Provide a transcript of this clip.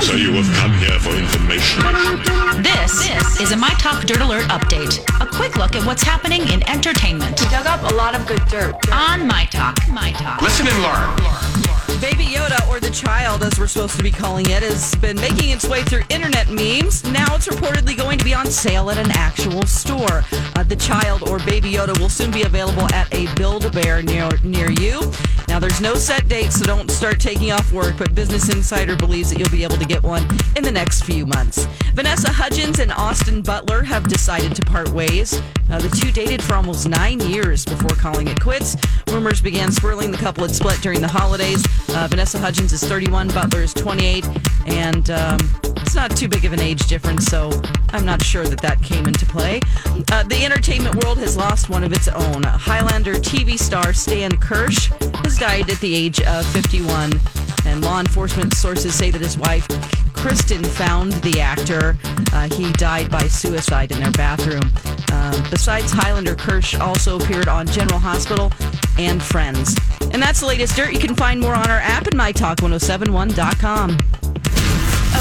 So you have come here for information. This, this is a My Talk Dirt Alert update. A quick look at what's happening in entertainment We dug up a lot of good dirt. on My Talk. My Talk. Listen and learn. Baby Yoda, or the child as we're supposed to be calling it, has been making its way through internet memes. Now it's reportedly going to be on sale at an actual store. The child, or Baby Yoda, will soon be available at a Build-A-Bear near, near you. Now, there's no set date, so don't start taking off work, but Business Insider believes that you'll be able to get one in the next few months. Vanessa Hudgens and Austin Butler have decided to part ways. The two dated for almost nine years before calling it quits. Rumors began swirling the couple had split during the holidays. Uh, Vanessa Hudgens is 31, Butler is 28, and um, not too big of an age difference, so I'm not sure that that came into play. Uh, the entertainment world has lost one of its own. Highlander TV star Stan Kirsch has died at the age of 51, and law enforcement sources say that his wife, Kristen, found the actor. Uh, he died by suicide in their bathroom. Uh, besides Highlander, Kirsch also appeared on General Hospital and Friends. And that's the latest dirt. You can find more on our app at mytalk1071.com.